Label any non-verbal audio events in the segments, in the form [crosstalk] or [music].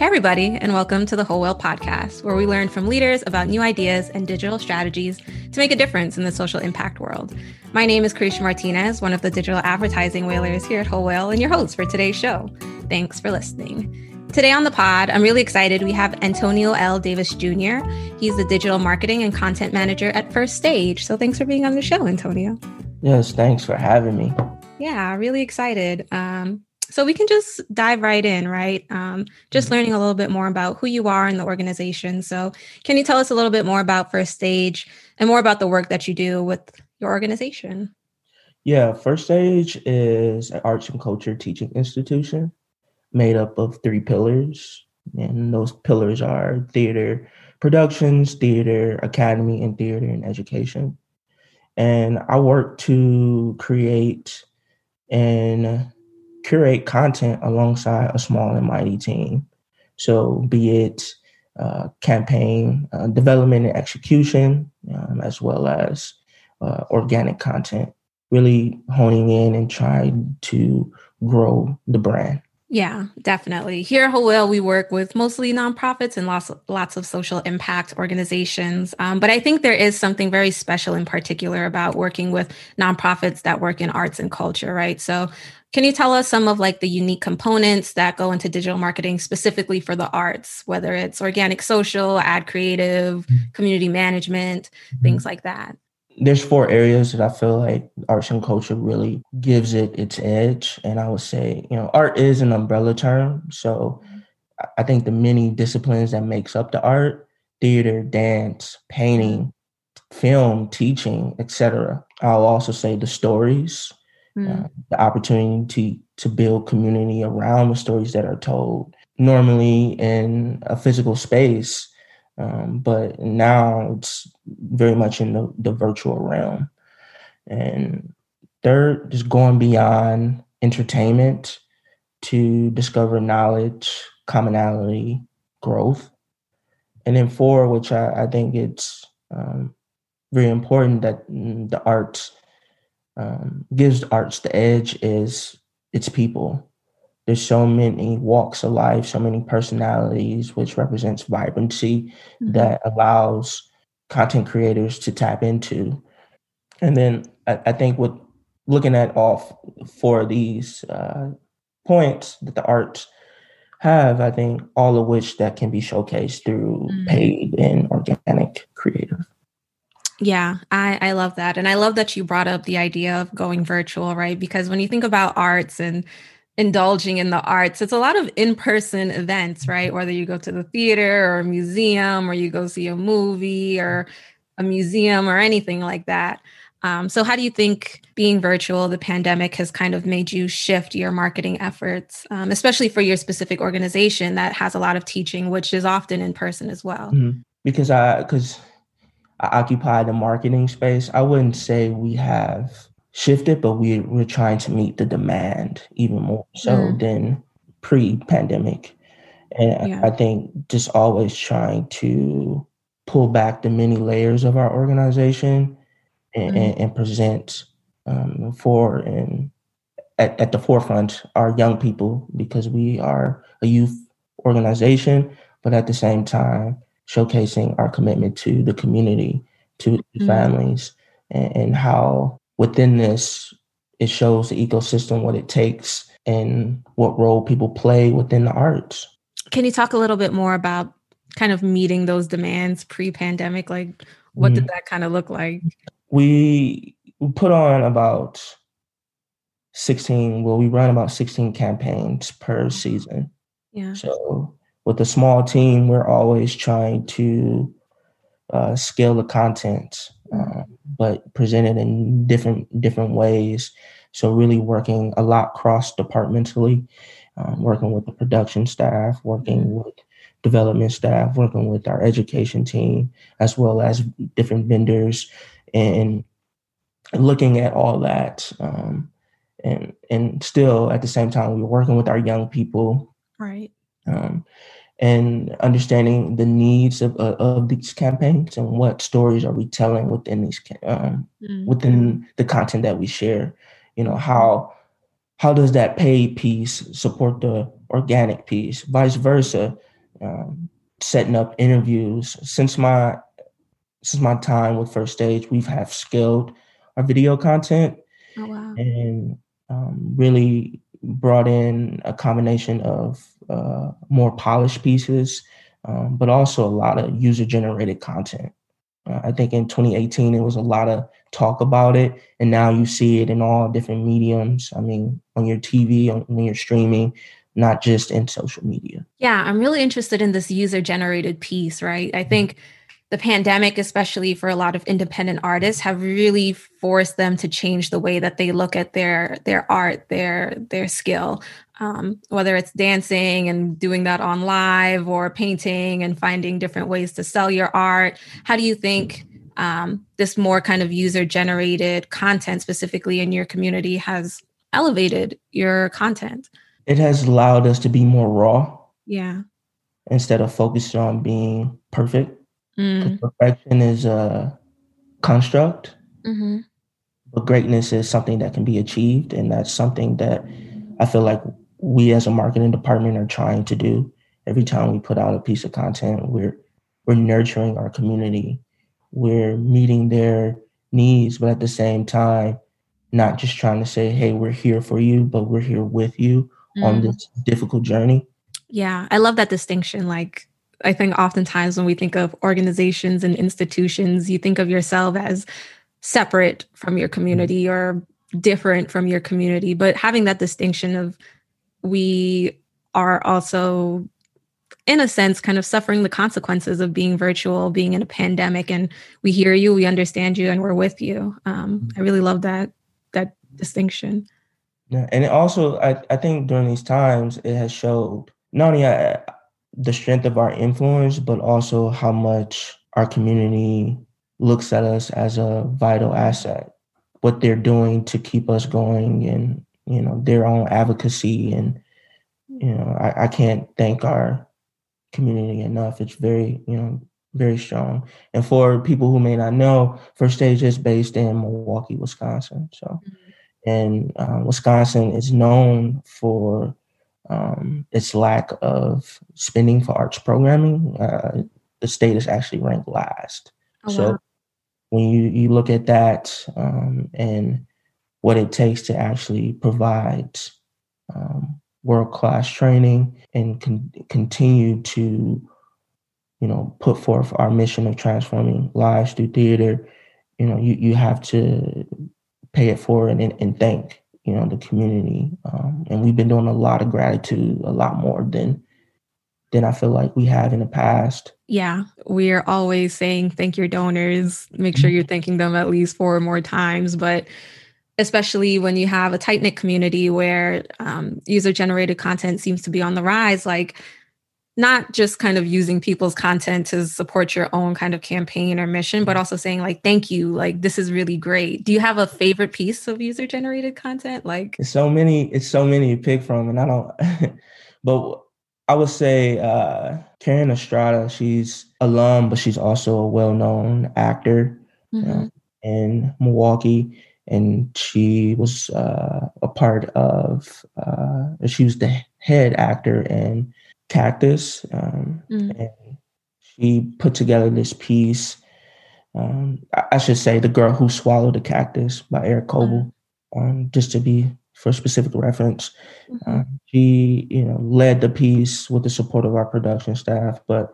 Hey, everybody, and welcome to the Whole Whale podcast, where we learn from leaders about new ideas and digital strategies to make a difference in the social impact world. My name is Carisha Martinez, one of the digital advertising whalers here at Whole Whale, and your host for today's show. Thanks for listening. Today on the pod, I'm really excited. We have Antonio L. Davis Jr. He's the digital marketing and content manager at First Stage. So thanks for being on the show, Antonio. Yes, thanks for having me. Yeah, really excited. Um, so we can just dive right in, right? Um, just mm-hmm. learning a little bit more about who you are in the organization. So, can you tell us a little bit more about First Stage and more about the work that you do with your organization? Yeah, First Stage is an arts and culture teaching institution made up of three pillars. And those pillars are theater productions, theater academy, and theater and education. And I work to create and curate content alongside a small and mighty team. So, be it uh, campaign uh, development and execution, um, as well as uh, organic content, really honing in and trying to grow the brand. Yeah, definitely. Here at Whole we work with mostly nonprofits and lots of, lots of social impact organizations. Um, but I think there is something very special in particular about working with nonprofits that work in arts and culture, right? So, can you tell us some of like the unique components that go into digital marketing specifically for the arts, whether it's organic social, ad creative, mm-hmm. community management, mm-hmm. things like that? There's four areas that I feel like arts and culture really gives it its edge. And I would say, you know, art is an umbrella term. So I think the many disciplines that makes up the art, theater, dance, painting, film, teaching, etc. I'll also say the stories, mm. uh, the opportunity to to build community around the stories that are told. Normally in a physical space, um, but now it's very much in the, the virtual realm. And third, just going beyond entertainment to discover knowledge, commonality, growth. And then four, which I, I think it's um, very important that the arts um, gives the arts the edge is its people there's so many walks of life, so many personalities, which represents vibrancy mm-hmm. that allows content creators to tap into. And then I, I think with looking at all four of these uh, points that the arts have, I think all of which that can be showcased through mm-hmm. paid and organic creative. Yeah, I, I love that. And I love that you brought up the idea of going virtual, right? Because when you think about arts and indulging in the arts. It's a lot of in person events, right? Whether you go to the theater or a museum or you go see a movie or a museum or anything like that. Um, so, how do you think being virtual, the pandemic has kind of made you shift your marketing efforts, um, especially for your specific organization that has a lot of teaching, which is often in person as well? Mm-hmm. Because I, because I occupy the marketing space, I wouldn't say we have shifted, but we we're trying to meet the demand even more so mm. than pre-pandemic. And yeah. I think just always trying to pull back the many layers of our organization and, mm. and, and present um, for and at, at the forefront our young people because we are a youth organization, but at the same time showcasing our commitment to the community, to mm. families, and, and how within this, it shows the ecosystem what it takes and what role people play within the arts. Can you talk a little bit more about kind of meeting those demands pre-pandemic? Like, what mm did that kind of look like? We put on about 16, well, we run about 16 campaigns per season. Yeah. So with a small team, we're always trying to uh, scale the content um, but presented in different different ways. So really working a lot cross departmentally, um, working with the production staff, working mm-hmm. with development staff, working with our education team, as well as different vendors, and looking at all that. Um, and and still at the same time, we're working with our young people, right? Um, and understanding the needs of, uh, of these campaigns and what stories are we telling within these um, mm-hmm. within the content that we share you know how how does that paid piece support the organic piece vice versa um, setting up interviews. Since my since my time with First Stage, we've have scaled our video content oh, wow. and um, really brought in a combination of uh, more polished pieces, um, but also a lot of user generated content. Uh, I think in 2018 it was a lot of talk about it, and now you see it in all different mediums. I mean, on your TV, on, when you're streaming, not just in social media. Yeah, I'm really interested in this user generated piece, right? I think the pandemic, especially for a lot of independent artists, have really forced them to change the way that they look at their their art, their their skill. Um, whether it's dancing and doing that on live or painting and finding different ways to sell your art. How do you think um, this more kind of user generated content, specifically in your community, has elevated your content? It has allowed us to be more raw. Yeah. Instead of focusing on being perfect Mm. Perfection is a construct, mm-hmm. but greatness is something that can be achieved, and that's something that I feel like we as a marketing department are trying to do. Every time we put out a piece of content, we're we're nurturing our community, we're meeting their needs, but at the same time, not just trying to say, "Hey, we're here for you," but we're here with you mm. on this difficult journey. Yeah, I love that distinction. Like I think oftentimes when we think of organizations and institutions, you think of yourself as separate from your community or different from your community. But having that distinction of we are also, in a sense, kind of suffering the consequences of being virtual, being in a pandemic, and we hear you, we understand you, and we're with you. Um, I really love that that distinction. Yeah, and it also, I, I think during these times, it has showed not only I, uh, the strength of our influence, but also how much our community looks at us as a vital asset. What they're doing to keep us going and, you know, their own advocacy. And, you know, I, I can't thank our community enough. It's very, you know, very strong. And for people who may not know, First Stage is based in Milwaukee, Wisconsin. So, mm-hmm. and uh, Wisconsin is known for um, its lack of spending for arts programming, uh, the state is actually ranked last. Oh, so wow. when you, you look at that um, and what it takes to actually provide um, world class training and con- continue to, you know, put forth our mission of transforming lives through theater, you know, you, you have to pay it forward and, and thank you know the community um, and we've been doing a lot of gratitude a lot more than than i feel like we have in the past. Yeah we're always saying thank your donors make sure you're thanking them at least four or more times but especially when you have a tight knit community where um, user generated content seems to be on the rise like not just kind of using people's content to support your own kind of campaign or mission, but also saying like, thank you, like this is really great. Do you have a favorite piece of user generated content? Like it's so many, it's so many to pick from. And I don't [laughs] but I would say uh Karen Estrada, she's alum, but she's also a well-known actor mm-hmm. uh, in Milwaukee. And she was uh, a part of, uh, she was the head actor in Cactus. Um, mm. And she put together this piece. Um, I, I, should say, The Girl Who Swallowed the Cactus by Eric Coble, mm. um, just to be for specific reference. Mm-hmm. Um, she, you know, led the piece with the support of our production staff, but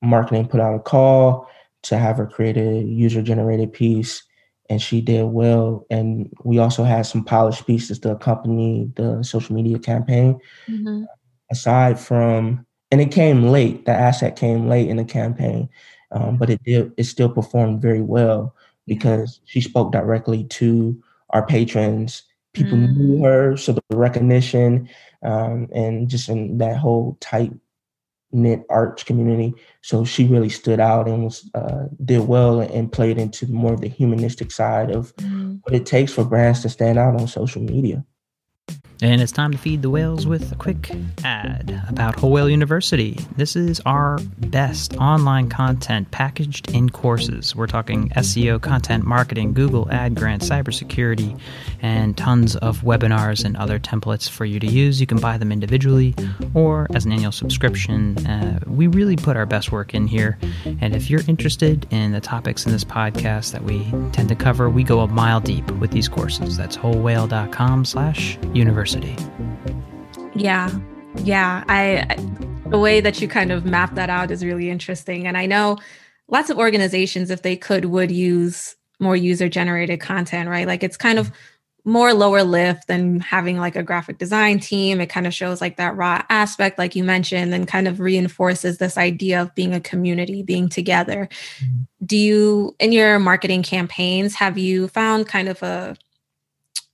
marketing put out a call to have her create a user generated piece and she did well. And we also had some polished pieces to accompany the social media campaign. Mm-hmm aside from, and it came late, the asset came late in the campaign, um, but it did, it still performed very well because she spoke directly to our patrons. People mm. knew her, so the recognition um, and just in that whole tight knit arts community. So she really stood out and was uh, did well and played into more of the humanistic side of mm. what it takes for brands to stand out on social media. And it's time to feed the whales with a quick ad about Whole Whale University. This is our best online content packaged in courses. We're talking SEO, content marketing, Google ad grants, cybersecurity, and tons of webinars and other templates for you to use. You can buy them individually or as an annual subscription. Uh, we really put our best work in here. And if you're interested in the topics in this podcast that we tend to cover, we go a mile deep with these courses. That's wholewhale.com slash university. Yeah. Yeah. I, I, the way that you kind of map that out is really interesting. And I know lots of organizations, if they could, would use more user generated content, right? Like it's kind of more lower lift than having like a graphic design team. It kind of shows like that raw aspect, like you mentioned, and kind of reinforces this idea of being a community, being together. Mm-hmm. Do you, in your marketing campaigns, have you found kind of a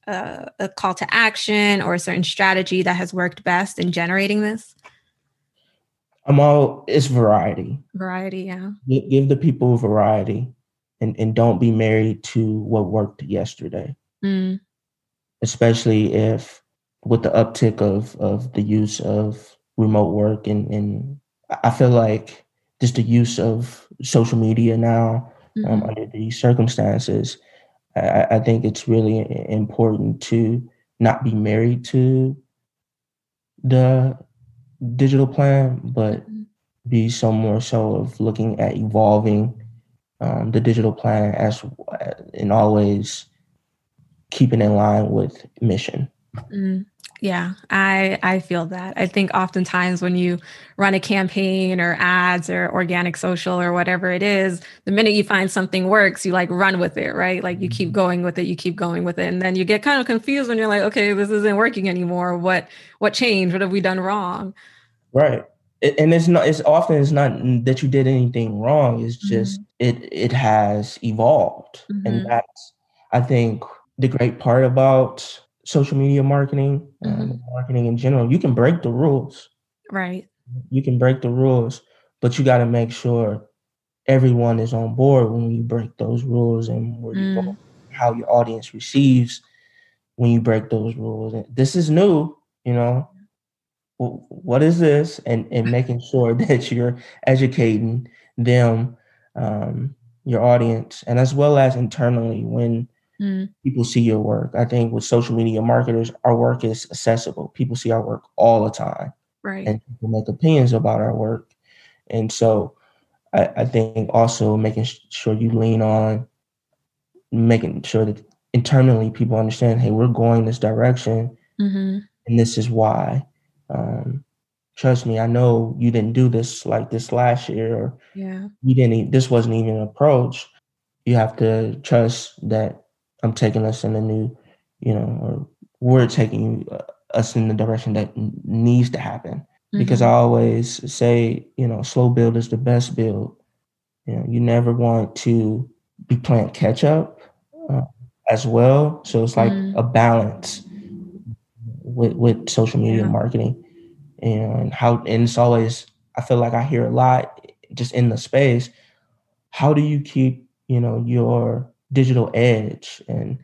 a, a call to action or a certain strategy that has worked best in generating this? I'm all it's variety. Variety, yeah. Give, give the people variety and, and don't be married to what worked yesterday. Mm. Especially if with the uptick of of the use of remote work and, and I feel like just the use of social media now um, mm-hmm. um, under these circumstances, I, I think it's really important to not be married to the digital plan, but mm-hmm. be so more so of looking at evolving um, the digital plan as and always keeping in line with mission. Mm, yeah, I I feel that. I think oftentimes when you run a campaign or ads or organic social or whatever it is, the minute you find something works, you like run with it, right? Like you keep going with it, you keep going with it, and then you get kind of confused when you're like, okay, this isn't working anymore. What what changed? What have we done wrong? Right and it's not it's often it's not that you did anything wrong it's just mm-hmm. it it has evolved mm-hmm. and that's i think the great part about social media marketing mm-hmm. marketing in general you can break the rules. Right. You can break the rules but you got to make sure everyone is on board when you break those rules and where you go, mm. how your audience receives when you break those rules. And this is new you know? What is this? And, and making sure [laughs] that you're educating them um, your audience and as well as internally when mm. people see your work i think with social media marketers our work is accessible people see our work all the time right and people make opinions about our work and so i, I think also making sure you lean on making sure that internally people understand hey we're going this direction mm-hmm. and this is why um, trust me, I know you didn't do this like this last year, or yeah, you didn't. This wasn't even an approach. You have to trust that I'm taking us in a new, you know, or we're taking us in the direction that needs to happen. Mm-hmm. Because I always say, you know, slow build is the best build. You know, you never want to be playing catch up uh, as well. So it's like mm. a balance with with social media yeah. marketing, and how and it's always I feel like I hear a lot just in the space. How do you keep you know your digital edge and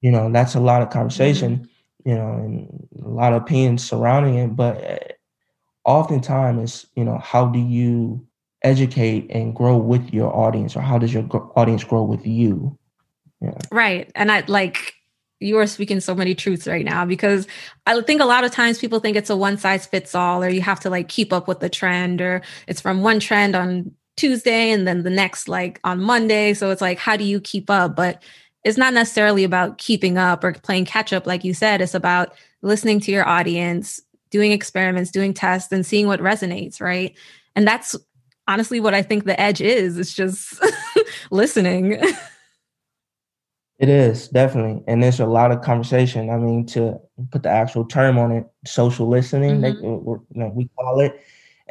you know that's a lot of conversation mm-hmm. you know and a lot of opinions surrounding it but eh, oftentimes it's you know how do you educate and grow with your audience or how does your audience grow with you yeah. right and i like you are speaking so many truths right now because I think a lot of times people think it's a one size fits all, or you have to like keep up with the trend, or it's from one trend on Tuesday and then the next like on Monday. So it's like, how do you keep up? But it's not necessarily about keeping up or playing catch up, like you said. It's about listening to your audience, doing experiments, doing tests, and seeing what resonates, right? And that's honestly what I think the edge is. It's just [laughs] listening. It is definitely, and there's a lot of conversation. I mean, to put the actual term on it, social listening, mm-hmm. they, you know, we call it,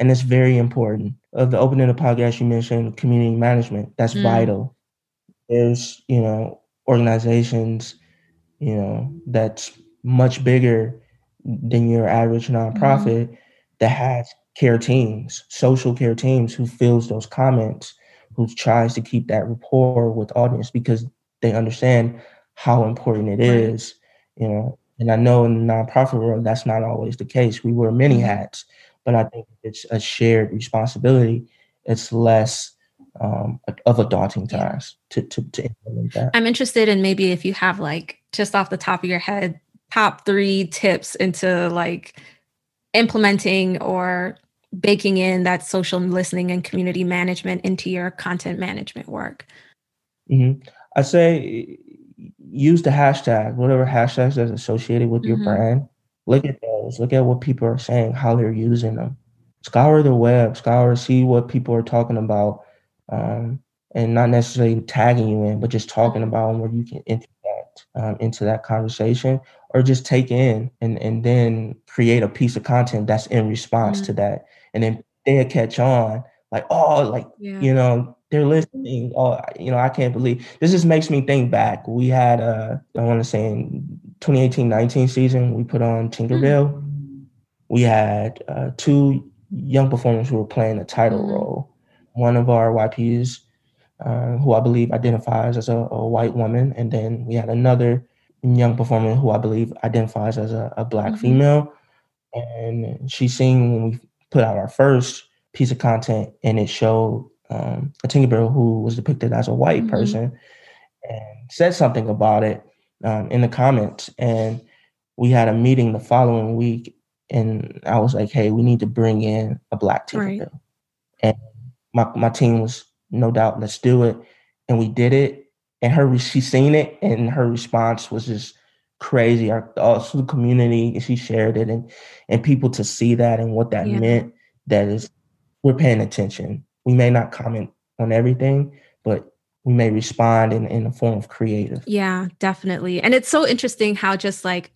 and it's very important. Of the opening of the podcast, you mentioned community management. That's mm. vital. There's you know organizations, you know, that's much bigger than your average nonprofit mm. that has care teams, social care teams, who fills those comments, who tries to keep that rapport with audience because they understand how important it is, you know. And I know in the nonprofit world that's not always the case. We wear many mm-hmm. hats, but I think it's a shared responsibility. It's less um, of a daunting task to, to, to implement that. I'm interested in maybe if you have like just off the top of your head, top three tips into like implementing or baking in that social listening and community management into your content management work? Mm-hmm. I say use the hashtag, whatever hashtags that's associated with your mm-hmm. brand. Look at those. Look at what people are saying, how they're using them. Scour the web, scour, see what people are talking about, um, and not necessarily tagging you in, but just talking about them where you can interact um, into that conversation, or just take in and and then create a piece of content that's in response mm-hmm. to that, and then they'll catch on like, oh, like yeah. you know, they're listening. Oh, you know, I can't believe this. Just makes me think back. We had, uh, I want to say in 2018-19 season, we put on Tinkerbell. Mm-hmm. We had uh, two young performers who were playing a title mm-hmm. role. One of our YPs, uh, who I believe identifies as a, a, white woman, and then we had another young performer who I believe identifies as a, a black mm-hmm. female. And she sing when we put out our first piece of content, and it showed um, a Tinkerbell who was depicted as a white mm-hmm. person and said something about it um, in the comments. And we had a meeting the following week, and I was like, "Hey, we need to bring in a black Tinkerbell." Right. And my my team was no doubt, let's do it, and we did it. And her, she seen it, and her response was just crazy. Our also the community, she shared it, and and people to see that and what that yeah. meant. That is, we're paying attention we may not comment on everything, but we may respond in, in a form of creative. Yeah, definitely. And it's so interesting how just like,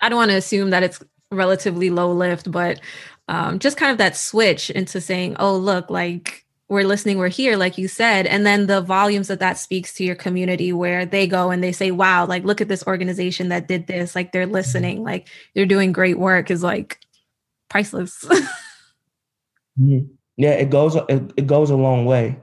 I don't want to assume that it's relatively low lift, but um, just kind of that switch into saying, oh, look, like we're listening, we're here, like you said. And then the volumes that that speaks to your community where they go and they say, wow, like look at this organization that did this. Like they're listening, like they're doing great work is like priceless. [laughs] mm-hmm. Yeah, it goes it, it goes a long way.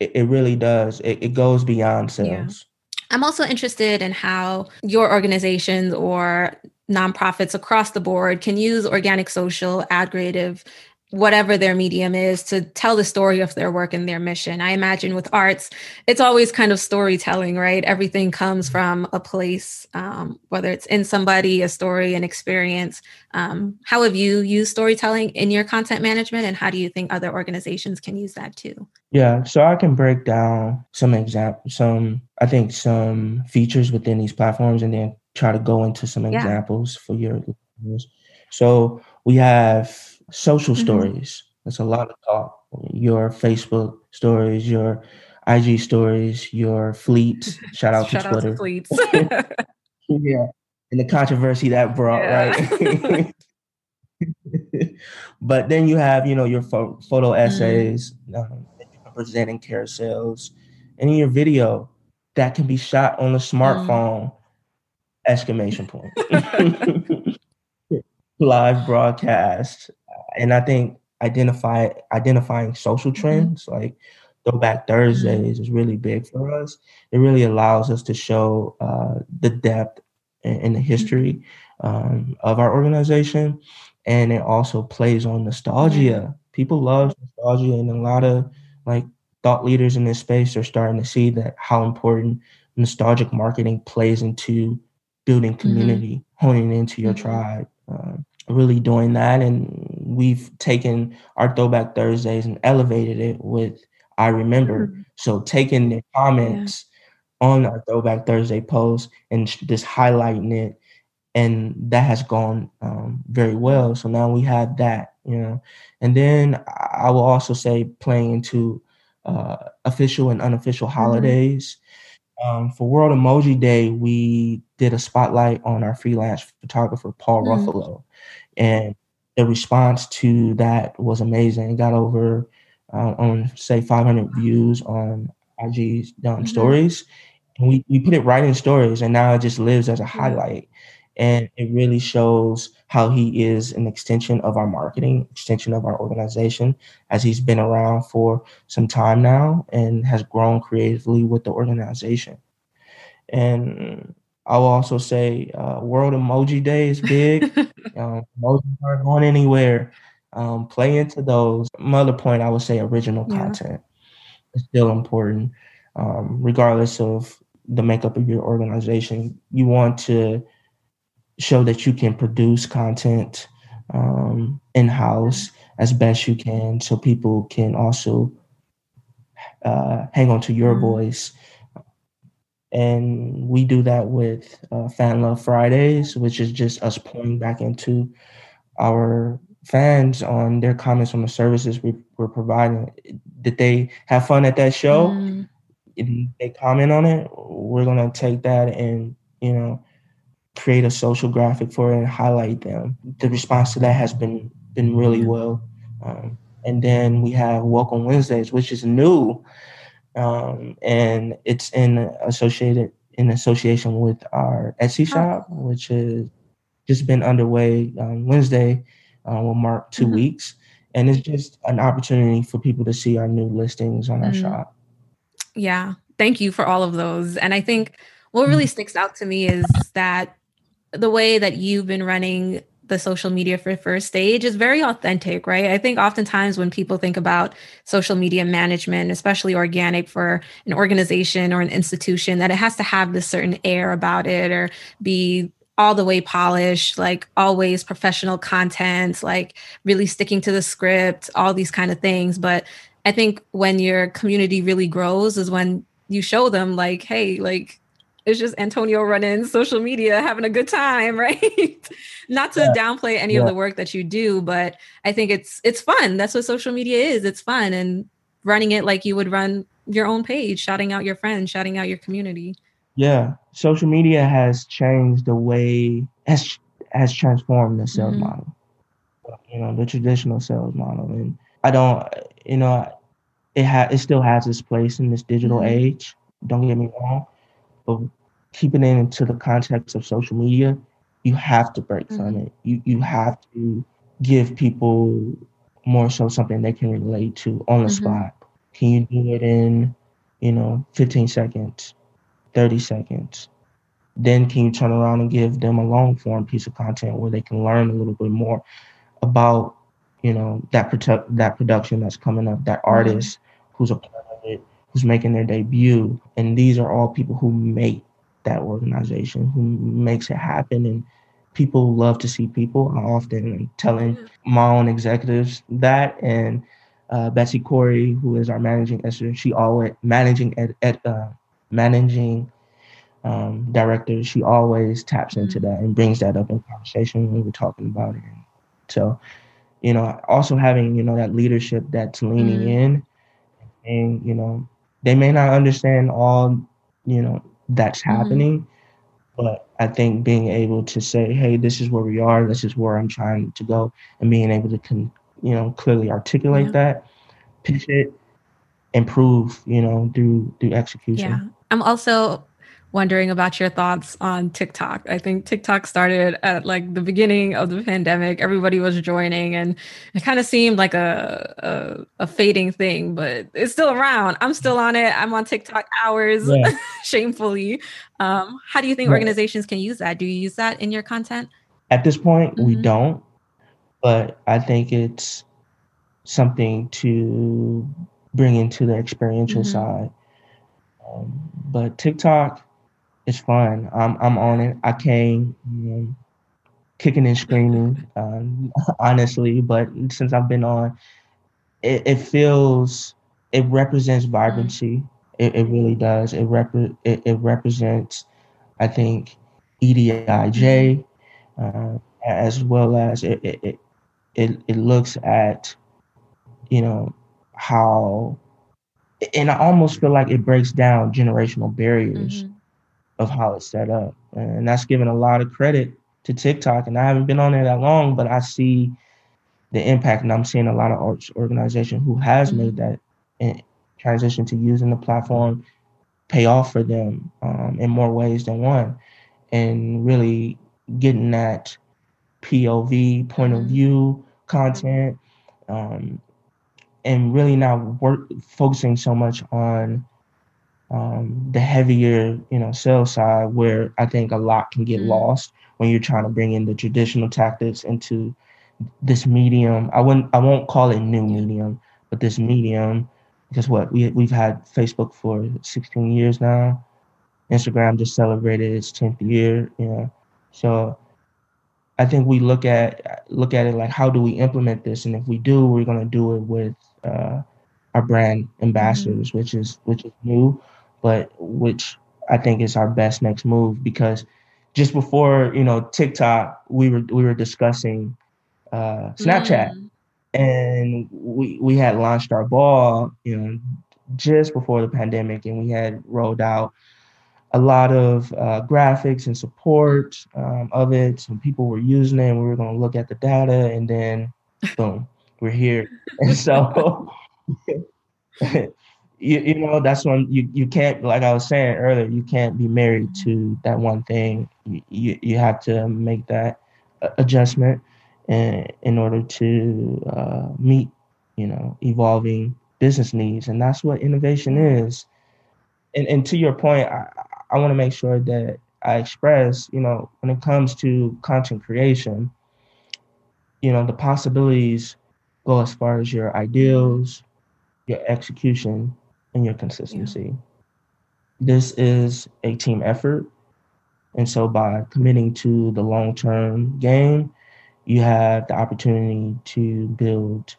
It, it really does. It, it goes beyond sales. Yeah. I'm also interested in how your organizations or nonprofits across the board can use organic social, ad creative, whatever their medium is to tell the story of their work and their mission. I imagine with arts, it's always kind of storytelling, right? Everything comes from a place, um, whether it's in somebody, a story, an experience. Um, how have you used storytelling in your content management, and how do you think other organizations can use that too? Yeah, so I can break down some example, some I think some features within these platforms, and then try to go into some yeah. examples for your. So we have social mm-hmm. stories. That's a lot of talk. Your Facebook stories, your IG stories, your fleets. [laughs] Shout out Shout to Twitter. Out to fleets. [laughs] yeah, and the controversy that brought, yeah. right? [laughs] but then you have, you know, your photo mm-hmm. essays mm. um, that you can present in carousels, and in your video that can be shot on a mm. smartphone. Mm. Exclamation point. Live broadcast and I think identify identifying social mm-hmm. trends mm-hmm. like Throwback Thursdays mm-hmm. is really big for us. It really allows us to show uh, the depth and, the history um, of our organization, and it also plays on nostalgia. Mm-hmm. People love nostalgia, and a lot of like thought leaders in this space are starting to see that how important nostalgic marketing plays into building mm-hmm. community, mm-hmm. honing into your mm-hmm. tribe. Um, really doing that. And we've taken our Throwback Thursdays and elevated it with I Remember. Mm-hmm. So taking the comments yeah. on our Throwback Thursday post and just highlighting it. And that has gone um, very well. So now we have that, you know. And then I will also say playing into uh, official and unofficial mm-hmm. holidays. Um, for World Emoji Day, we did a spotlight on our freelance photographer, Paul mm-hmm. Ruffolo. And the response to that was amazing. It got over uh, on say 500 views on IG um, mm-hmm. stories, and we we put it right in stories, and now it just lives as a highlight, and it really shows how he is an extension of our marketing, extension of our organization, as he's been around for some time now and has grown creatively with the organization, and I will also say uh, World Emoji Day is big. [laughs] um, emojis aren't going anywhere. Um, play into those. My other point, I would say original yeah. content is still important, um, regardless of the makeup of your organization. You want to show that you can produce content um, in house as best you can, so people can also uh, hang on to your mm-hmm. voice. And we do that with uh, Fan Love Fridays, which is just us pouring back into our fans on their comments on the services we, are providing. Did they have fun at that show? Mm. They comment on it, we're gonna take that and you know create a social graphic for it and highlight them. The response to that has been been really well. Um, and then we have Welcome Wednesdays, which is new, um, and it's in associated in association with our Etsy shop, which has just been underway. Um, Wednesday uh, will mark 2 mm-hmm. weeks, and it's just an opportunity for people to see our new listings on our mm-hmm. shop. Yeah, thank you for all of those. And I think what really mm-hmm. sticks out to me is that the way that you've been running the social media for first stage is very authentic, right? I think oftentimes when people think about social media management, especially organic for an organization or an institution, that it has to have this certain air about it or be all the way polished, like always professional content, like really sticking to the script, all these kind of things. But I think when your community really grows is when you show them like, hey, like it's just Antonio running social media, having a good time, [laughs] right? Not to yeah. downplay any yeah. of the work that you do, but I think it's it's fun. That's what social media is. It's fun and running it like you would run your own page, shouting out your friends, shouting out your community. Yeah, social media has changed the way has has transformed the sales mm-hmm. model. You know, the traditional sales model, and I don't, you know, it ha- it still has its place in this digital mm-hmm. age. Don't get me wrong, but keeping it into the context of social media, you have to break mm-hmm. from it. You you have to give people more so something they can relate to on the mm-hmm. spot. Can you do it in, you know, 15 seconds, 30 seconds? Then can you turn around and give them a long form piece of content where they can learn a little bit more about, you know, that produ- that production that's coming up, that mm-hmm. artist mm-hmm. who's a part of it, who's making their debut. And these are all people who make that organization who makes it happen. And people love to see people. I often am telling my own executives that. And uh, Betsy Corry who is our managing editor she always managing at, at uh, managing um, director she always taps into mm-hmm. that and brings that up in conversation when we're talking about it. So you know also having you know that leadership that's leaning mm-hmm. in and you know they may not understand all you know that's mm-hmm. happening. But I think being able to say, "Hey, this is where we are. This is where I'm trying to go," and being able to, con- you know, clearly articulate yeah. that, pitch it, improve, you know, through through execution. Yeah, I'm also wondering about your thoughts on TikTok. I think TikTok started at like the beginning of the pandemic. Everybody was joining and it kind of seemed like a, a, a fading thing, but it's still around. I'm still on it. I'm on TikTok hours yeah. [laughs] shamefully. Um, how do you think organizations can use that? Do you use that in your content? At this point, mm-hmm. we don't, but I think it's something to bring into the experiential mm-hmm. side. Um, but TikTok, it's fun. I'm I'm on it. I came um, kicking and screaming, um, [laughs] honestly. But since I've been on, it, it feels it represents vibrancy. It, it really does. It rep it, it represents, I think, EDIJ, uh, as well as it, it it it looks at, you know, how, and I almost feel like it breaks down generational barriers. Mm-hmm of how it's set up. And that's given a lot of credit to TikTok. And I haven't been on there that long, but I see the impact. And I'm seeing a lot of arts organization who has made mm-hmm. that transition to using the platform pay off for them um, in more ways than one. And really getting that POV, point of mm-hmm. view content, um, and really not work focusing so much on um, the heavier, you know, sales side where I think a lot can get mm-hmm. lost when you're trying to bring in the traditional tactics into this medium. I wouldn't, I won't call it new medium, but this medium, because what we we've had Facebook for 16 years now, Instagram just celebrated its 10th year, you know. So I think we look at look at it like how do we implement this, and if we do, we're going to do it with uh, our brand ambassadors, mm-hmm. which is which is new, but which I think is our best next move because just before you know TikTok, we were we were discussing uh, Snapchat, mm. and we we had launched our ball, you know, just before the pandemic, and we had rolled out a lot of uh, graphics and support um, of it. Some people were using it, and we were going to look at the data, and then boom, we're here. [laughs] And so, [laughs] [laughs] you, you know, that's when you, you can't, like I was saying earlier, you can't be married to that one thing. You, you, you have to make that adjustment in, in order to uh, meet, you know, evolving business needs. And that's what innovation is. And, and to your point, I, I want to make sure that I express, you know, when it comes to content creation, you know, the possibilities go as far as your ideals, your execution, and your consistency. Yeah. This is a team effort. And so by committing to the long term game, you have the opportunity to build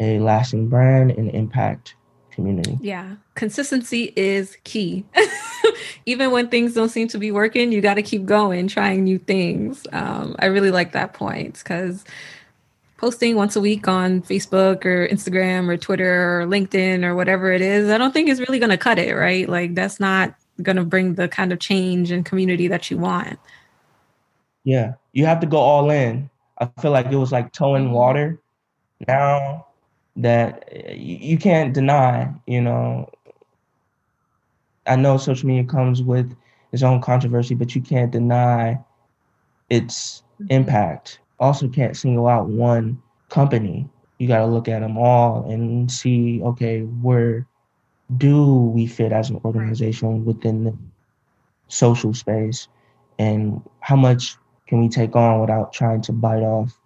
a lasting brand and impact community. Yeah, consistency is key. [laughs] Even when things don't seem to be working, you got to keep going, trying new things. Um, I really like that point because posting once a week on Facebook or Instagram or Twitter or LinkedIn or whatever it is, I don't think is really going to cut it, right? Like, that's not going to bring the kind of change and community that you want. Yeah, you have to go all in. I feel like it was like towing water. Now that you can't deny, you know, I know social media comes with its own controversy, but you can't deny its mm-hmm. impact. Also, can't single out one company. You got to look at them all and see, okay, where do we fit as an organization within the social space, and how much can we take on without trying to bite off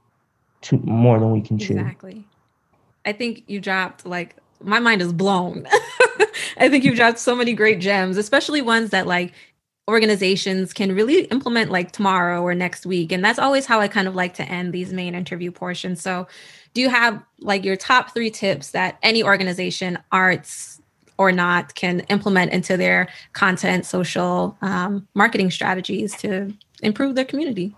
too, more than we can chew? Exactly. I think you dropped like my mind is blown. [laughs] I think you've dropped so many great gems, especially ones that like organizations can really implement like tomorrow or next week. And that's always how I kind of like to end these main interview portions. So, do you have like your top three tips that any organization, arts or not, can implement into their content, social um, marketing strategies to improve their community?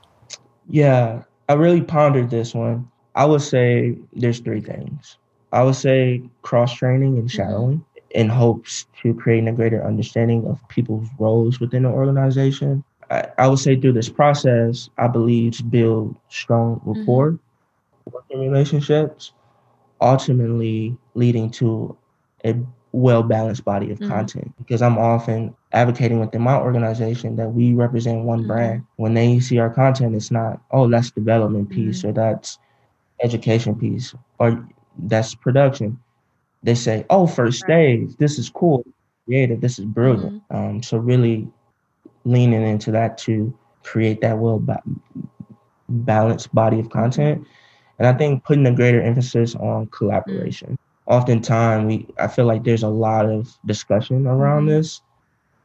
Yeah, I really pondered this one. I would say there's three things. I would say cross training and mm-hmm. shadowing. In hopes to create a greater understanding of people's roles within the organization. I, I would say through this process, I believe to build strong mm-hmm. rapport, mm-hmm. working relationships, ultimately leading to a well balanced body of mm-hmm. content. Because I'm often advocating within my organization that we represent one mm-hmm. brand. When they see our content, it's not, oh, that's development piece or that's education piece or that's production. They say, "Oh, first stage, this is cool, creative, this is brilliant." Mm-hmm. Um, so really leaning into that to create that well ba- balanced body of content, and I think putting a greater emphasis on collaboration. Mm-hmm. Oftentimes, we I feel like there's a lot of discussion around mm-hmm. this.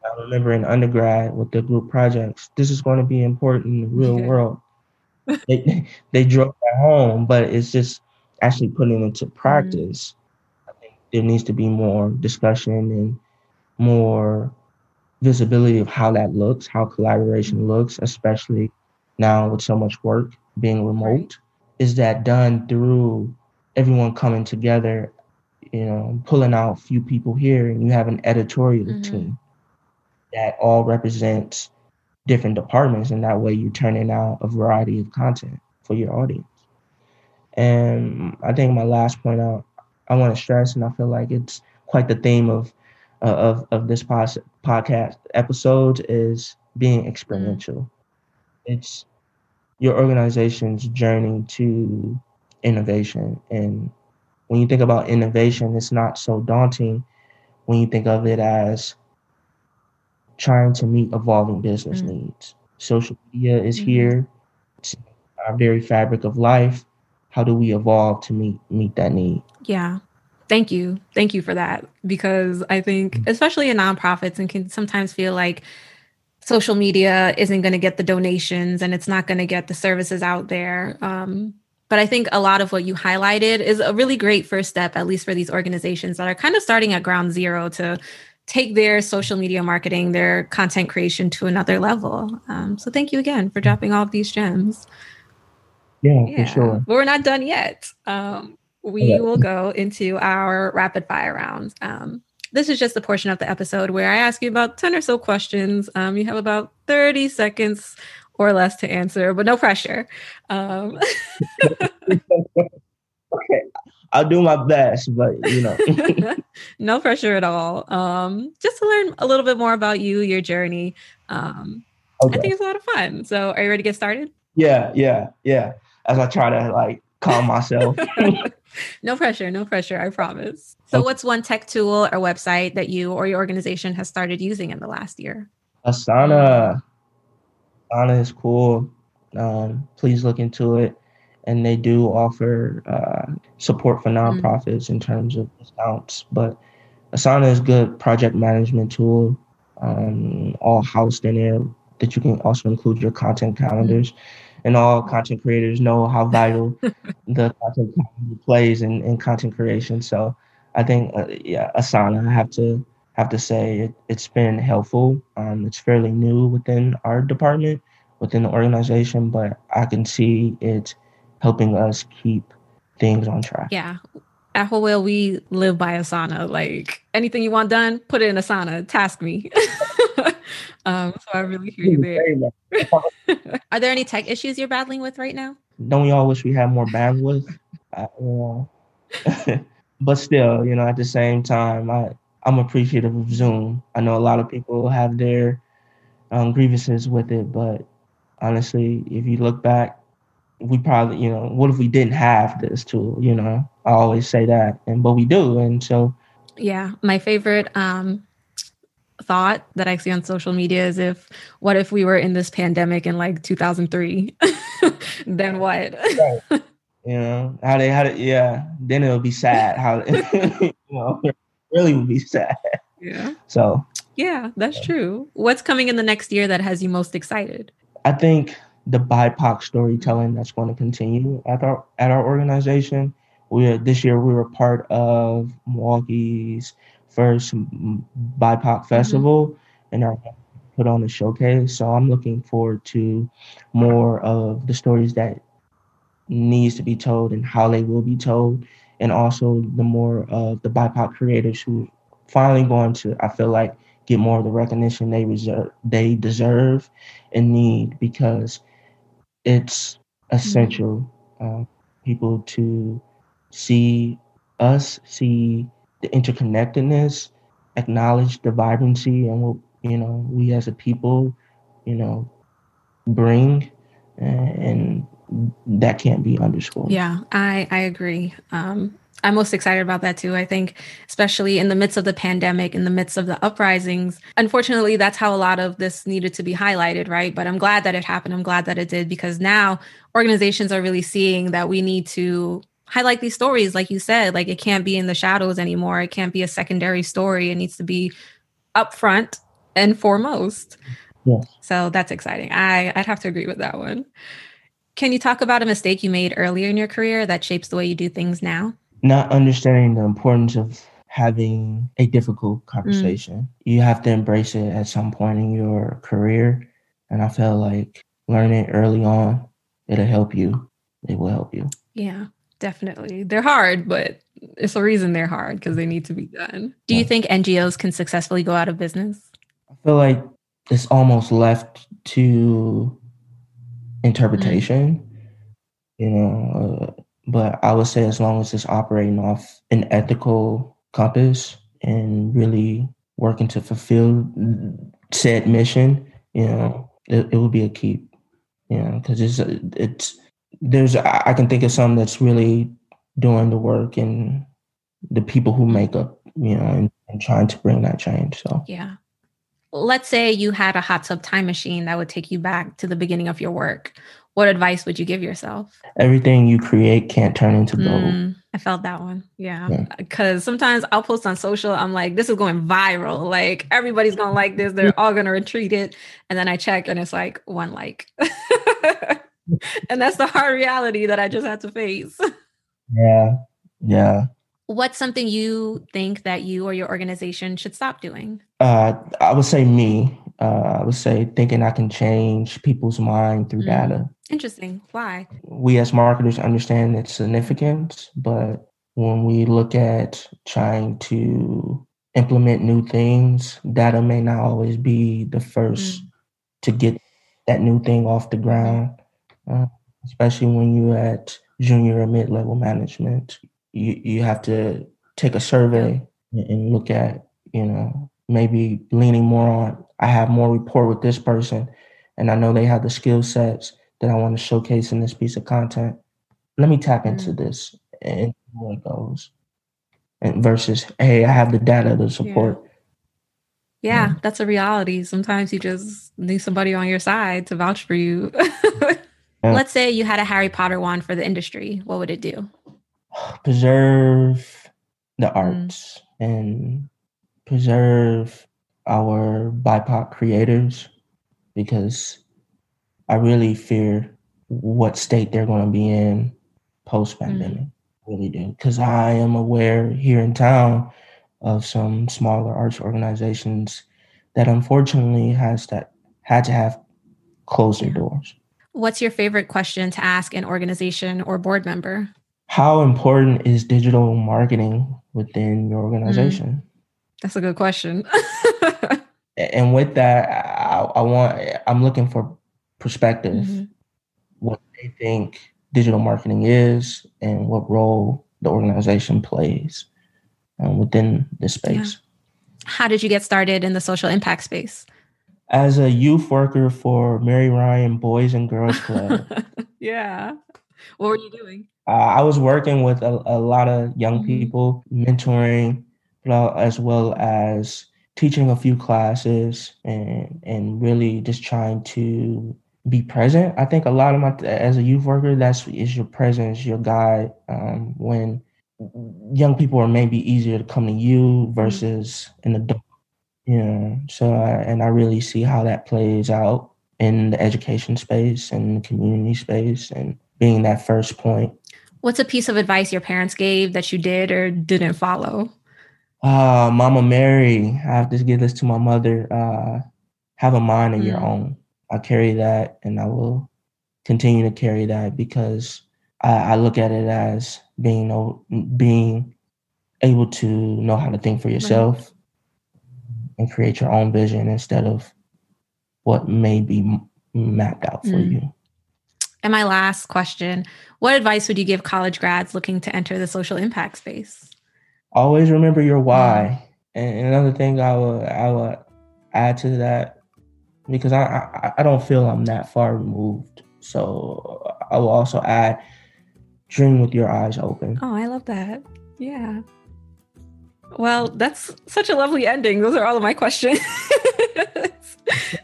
I remember in undergrad with the group projects, this is going to be important in the real [laughs] world. they, [laughs] they drove that home, but it's just actually putting into mm-hmm. practice. There needs to be more discussion and more visibility of how that looks, how collaboration looks, especially now with so much work being remote. Is that done through everyone coming together, you know, pulling out a few people here, and you have an editorial mm-hmm. team that all represents different departments, and that way you're turning out a variety of content for your audience. And I think my last point out I want to stress, and I feel like it's quite the theme of uh, of of this pos- podcast episode is being experiential. It's your organization's journey to innovation, and when you think about innovation, it's not so daunting when you think of it as trying to meet evolving business mm-hmm. needs. Social media is mm-hmm. here. It's our very fabric of life. How do we evolve to meet meet that need? Yeah. Thank you. Thank you for that because I think mm-hmm. especially in nonprofits and can sometimes feel like social media isn't going to get the donations and it's not going to get the services out there. Um, but I think a lot of what you highlighted is a really great first step, at least for these organizations that are kind of starting at ground zero to take their social media marketing, their content creation to another level. Um, so thank you again for dropping all of these gems. Yeah, yeah. for sure. But we're not done yet. Um, we okay. will go into our rapid fire round. Um, this is just a portion of the episode where I ask you about 10 or so questions. Um, you have about 30 seconds or less to answer, but no pressure. Um, [laughs] okay. I'll do my best, but you know, [laughs] no pressure at all. Um, just to learn a little bit more about you, your journey. Um, okay. I think it's a lot of fun. So, are you ready to get started? Yeah, yeah, yeah. As I try to like calm myself. [laughs] no pressure, no pressure. I promise. So, what's one tech tool or website that you or your organization has started using in the last year? Asana. Asana is cool. Um, please look into it and they do offer uh, support for mm-hmm. nonprofits mm. in terms of discounts. But Asana is a good project management tool, um, all housed in there that you can also include your content calendars. Mm. And all content creators know how vital [laughs] the content plays in, in content creation. So I think, uh, yeah, Asana, I have to have to say it, it's been helpful. Um, it's fairly new within our department, within the organization, but I can see it helping us keep things on track. Yeah. At Whole Whale, we live by Asana. Like anything you want done, put it in Asana. Task me. [laughs] um, so I really hear you there. [laughs] Are there any tech issues you're battling with right now? Don't we all wish we had more bandwidth? I, you know. [laughs] but still, you know, at the same time, I I'm appreciative of Zoom. I know a lot of people have their um, grievances with it, but honestly, if you look back we probably, you know, what if we didn't have this tool? You know, I always say that, and but we do, and so. Yeah, my favorite um, thought that I see on social media is if, what if we were in this pandemic in like 2003? [laughs] then what? right. You know how they had it. Yeah, then it'll be sad. How [laughs] you know, really would be sad. Yeah. So. Yeah, that's yeah. true. What's coming in the next year that has you most excited? I think the BIPOC storytelling that's going to continue at our at our organization. We are, this year we were part of Milwaukee's first BIPOC mm-hmm. festival, mm-hmm. and are put on a showcase. So I'm looking forward to more of the stories that needs to be told and how they will be told, and also the more of the BIPOC creators who finally going to I feel like get more of the recognition they reserve they deserve and need because it's essential uh, people to see us, see the interconnectedness, acknowledge the vibrancy and what you know we as a people, you know, bring, and, that can't be underscored. Yeah, I I agree. Um, I'm most excited about that too. I think, especially in the midst of the pandemic, in the midst of the uprisings, unfortunately, that's how a lot of this needed to be highlighted, right? But I'm glad that it happened. I'm glad that it did because now organizations are really seeing that we need to highlight these stories, like you said. Like it can't be in the shadows anymore. It can't be a secondary story. It needs to be upfront and foremost. Yeah. So that's exciting. I, I'd have to agree with that one. Can you talk about a mistake you made earlier in your career that shapes the way you do things now? not understanding the importance of having a difficult mm. conversation. Mm. You have to embrace it at some point in your career. And I felt like learning early on, it'll help you. It will help you. Yeah, definitely. They're hard, but it's a reason they're hard because they need to be done. Do you think NGOs can successfully go out of business? I feel like it's almost left to interpretation. Mm. You know, uh, but I would say as long as it's operating off an ethical compass and really working to fulfill said mission, you know, it, it would be a keep. You know, because it's it's there's I can think of some that's really doing the work and the people who make up, you know, and, and trying to bring that change. So yeah. Let's say you had a hot tub time machine that would take you back to the beginning of your work What advice would you give yourself? Everything you create can't turn into gold. Mm, I felt that one. Yeah. Because yeah. sometimes I'll post on social, I'm like, this is going viral. Like everybody's going to like this. They're all going to retweet it. And then I check and it's like one like. [laughs] [laughs] and that's the hard reality that I just had to face. [laughs] Yeah. Yeah. What's something you think that you or your organization should stop doing? Uh, I would say me. Uh, I would say thinking I can change people's mind through mm. data. Interesting. Why? We as marketers understand its significance, but when we look at trying to implement new things, data may not always be the first mm. to get that new thing off the ground, uh, especially when you're at junior or mid level management. You, you have to take a survey and look at, you know, maybe leaning more on, I have more rapport with this person and I know they have the skill sets that I want to showcase in this piece of content. Let me tap into mm. this and where it goes. And versus, hey, I have the data to support. Yeah. yeah, that's a reality. Sometimes you just need somebody on your side to vouch for you. [laughs] Let's say you had a Harry Potter wand for the industry. What would it do? Preserve the mm. arts mm. and preserve our BIPOC creators because I really fear what state they're going to be in post pandemic. Mm. Really do. Because I am aware here in town of some smaller arts organizations that unfortunately has that had to have closed their doors. What's your favorite question to ask an organization or board member? How important is digital marketing within your organization? Mm. That's a good question. [laughs] and with that, I, I, want I'm looking for perspective, mm-hmm. what they think digital marketing is, and what role the organization plays um, within this space. Yeah. How did you get started in the social impact space? As a youth worker for Mary Ryan Boys and Girls Club. [laughs] yeah. What were you doing? Uh, I was working with a, a lot of young mm-hmm. people, mentoring, as well as teaching a few classes and and really just trying to be present. I think a lot of my as a youth worker, that's is your presence, your guide. Um, when young people are maybe easier to come to you mm-hmm. versus an adult. Know, so I, and I really see how that plays out in the education space and the community space and being that first point. What's a piece of advice your parents gave that you did or didn't follow? Uh, Mama Mary, I have to give this to my mother. Uh, have a mind of mm. your own. I carry that and I will continue to carry that because I, I look at it as being being able to know how to think for yourself right. And create your own vision instead of what may be mapped out for mm. you. And my last question What advice would you give college grads looking to enter the social impact space? always remember your why. And another thing I will I will add to that because I, I, I don't feel I'm that far removed. So I will also add dream with your eyes open. Oh, I love that. Yeah. Well, that's such a lovely ending. Those are all of my questions. [laughs]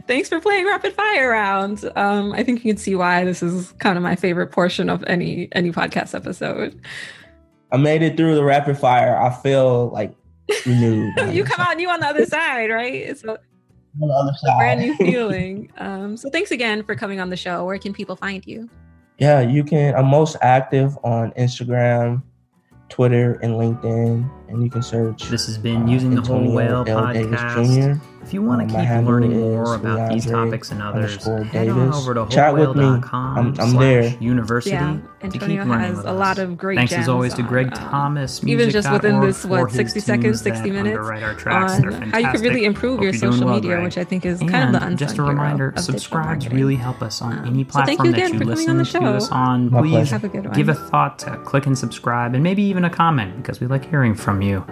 Thanks for playing rapid fire round. Um, I think you can see why this is kind of my favorite portion of any any podcast episode. I made it through the rapid fire. I feel like renewed. [laughs] you come out you on the other side, right? It's a, on the other side. brand new [laughs] feeling. um, so thanks again for coming on the show. Where can people find you? Yeah, you can. I'm most active on Instagram, Twitter, and LinkedIn, and you can search. This has been uh, using the whole whale podcast. If you want to keep learning more about these topics and others, head on over to wholewhale.com I'm, I'm there. university yeah, Antonio has a lot of great Thanks as always to Greg um, Thomas, even just within this, what, 60 seconds, 60 minutes, on how you can really improve Hope your social well, media, Greg. which I think is and kind of the unsung just a reminder, subscribes really help us on um, any platform so that you listen to us on. Please give a thought to click and subscribe and maybe even a comment because we like hearing from you.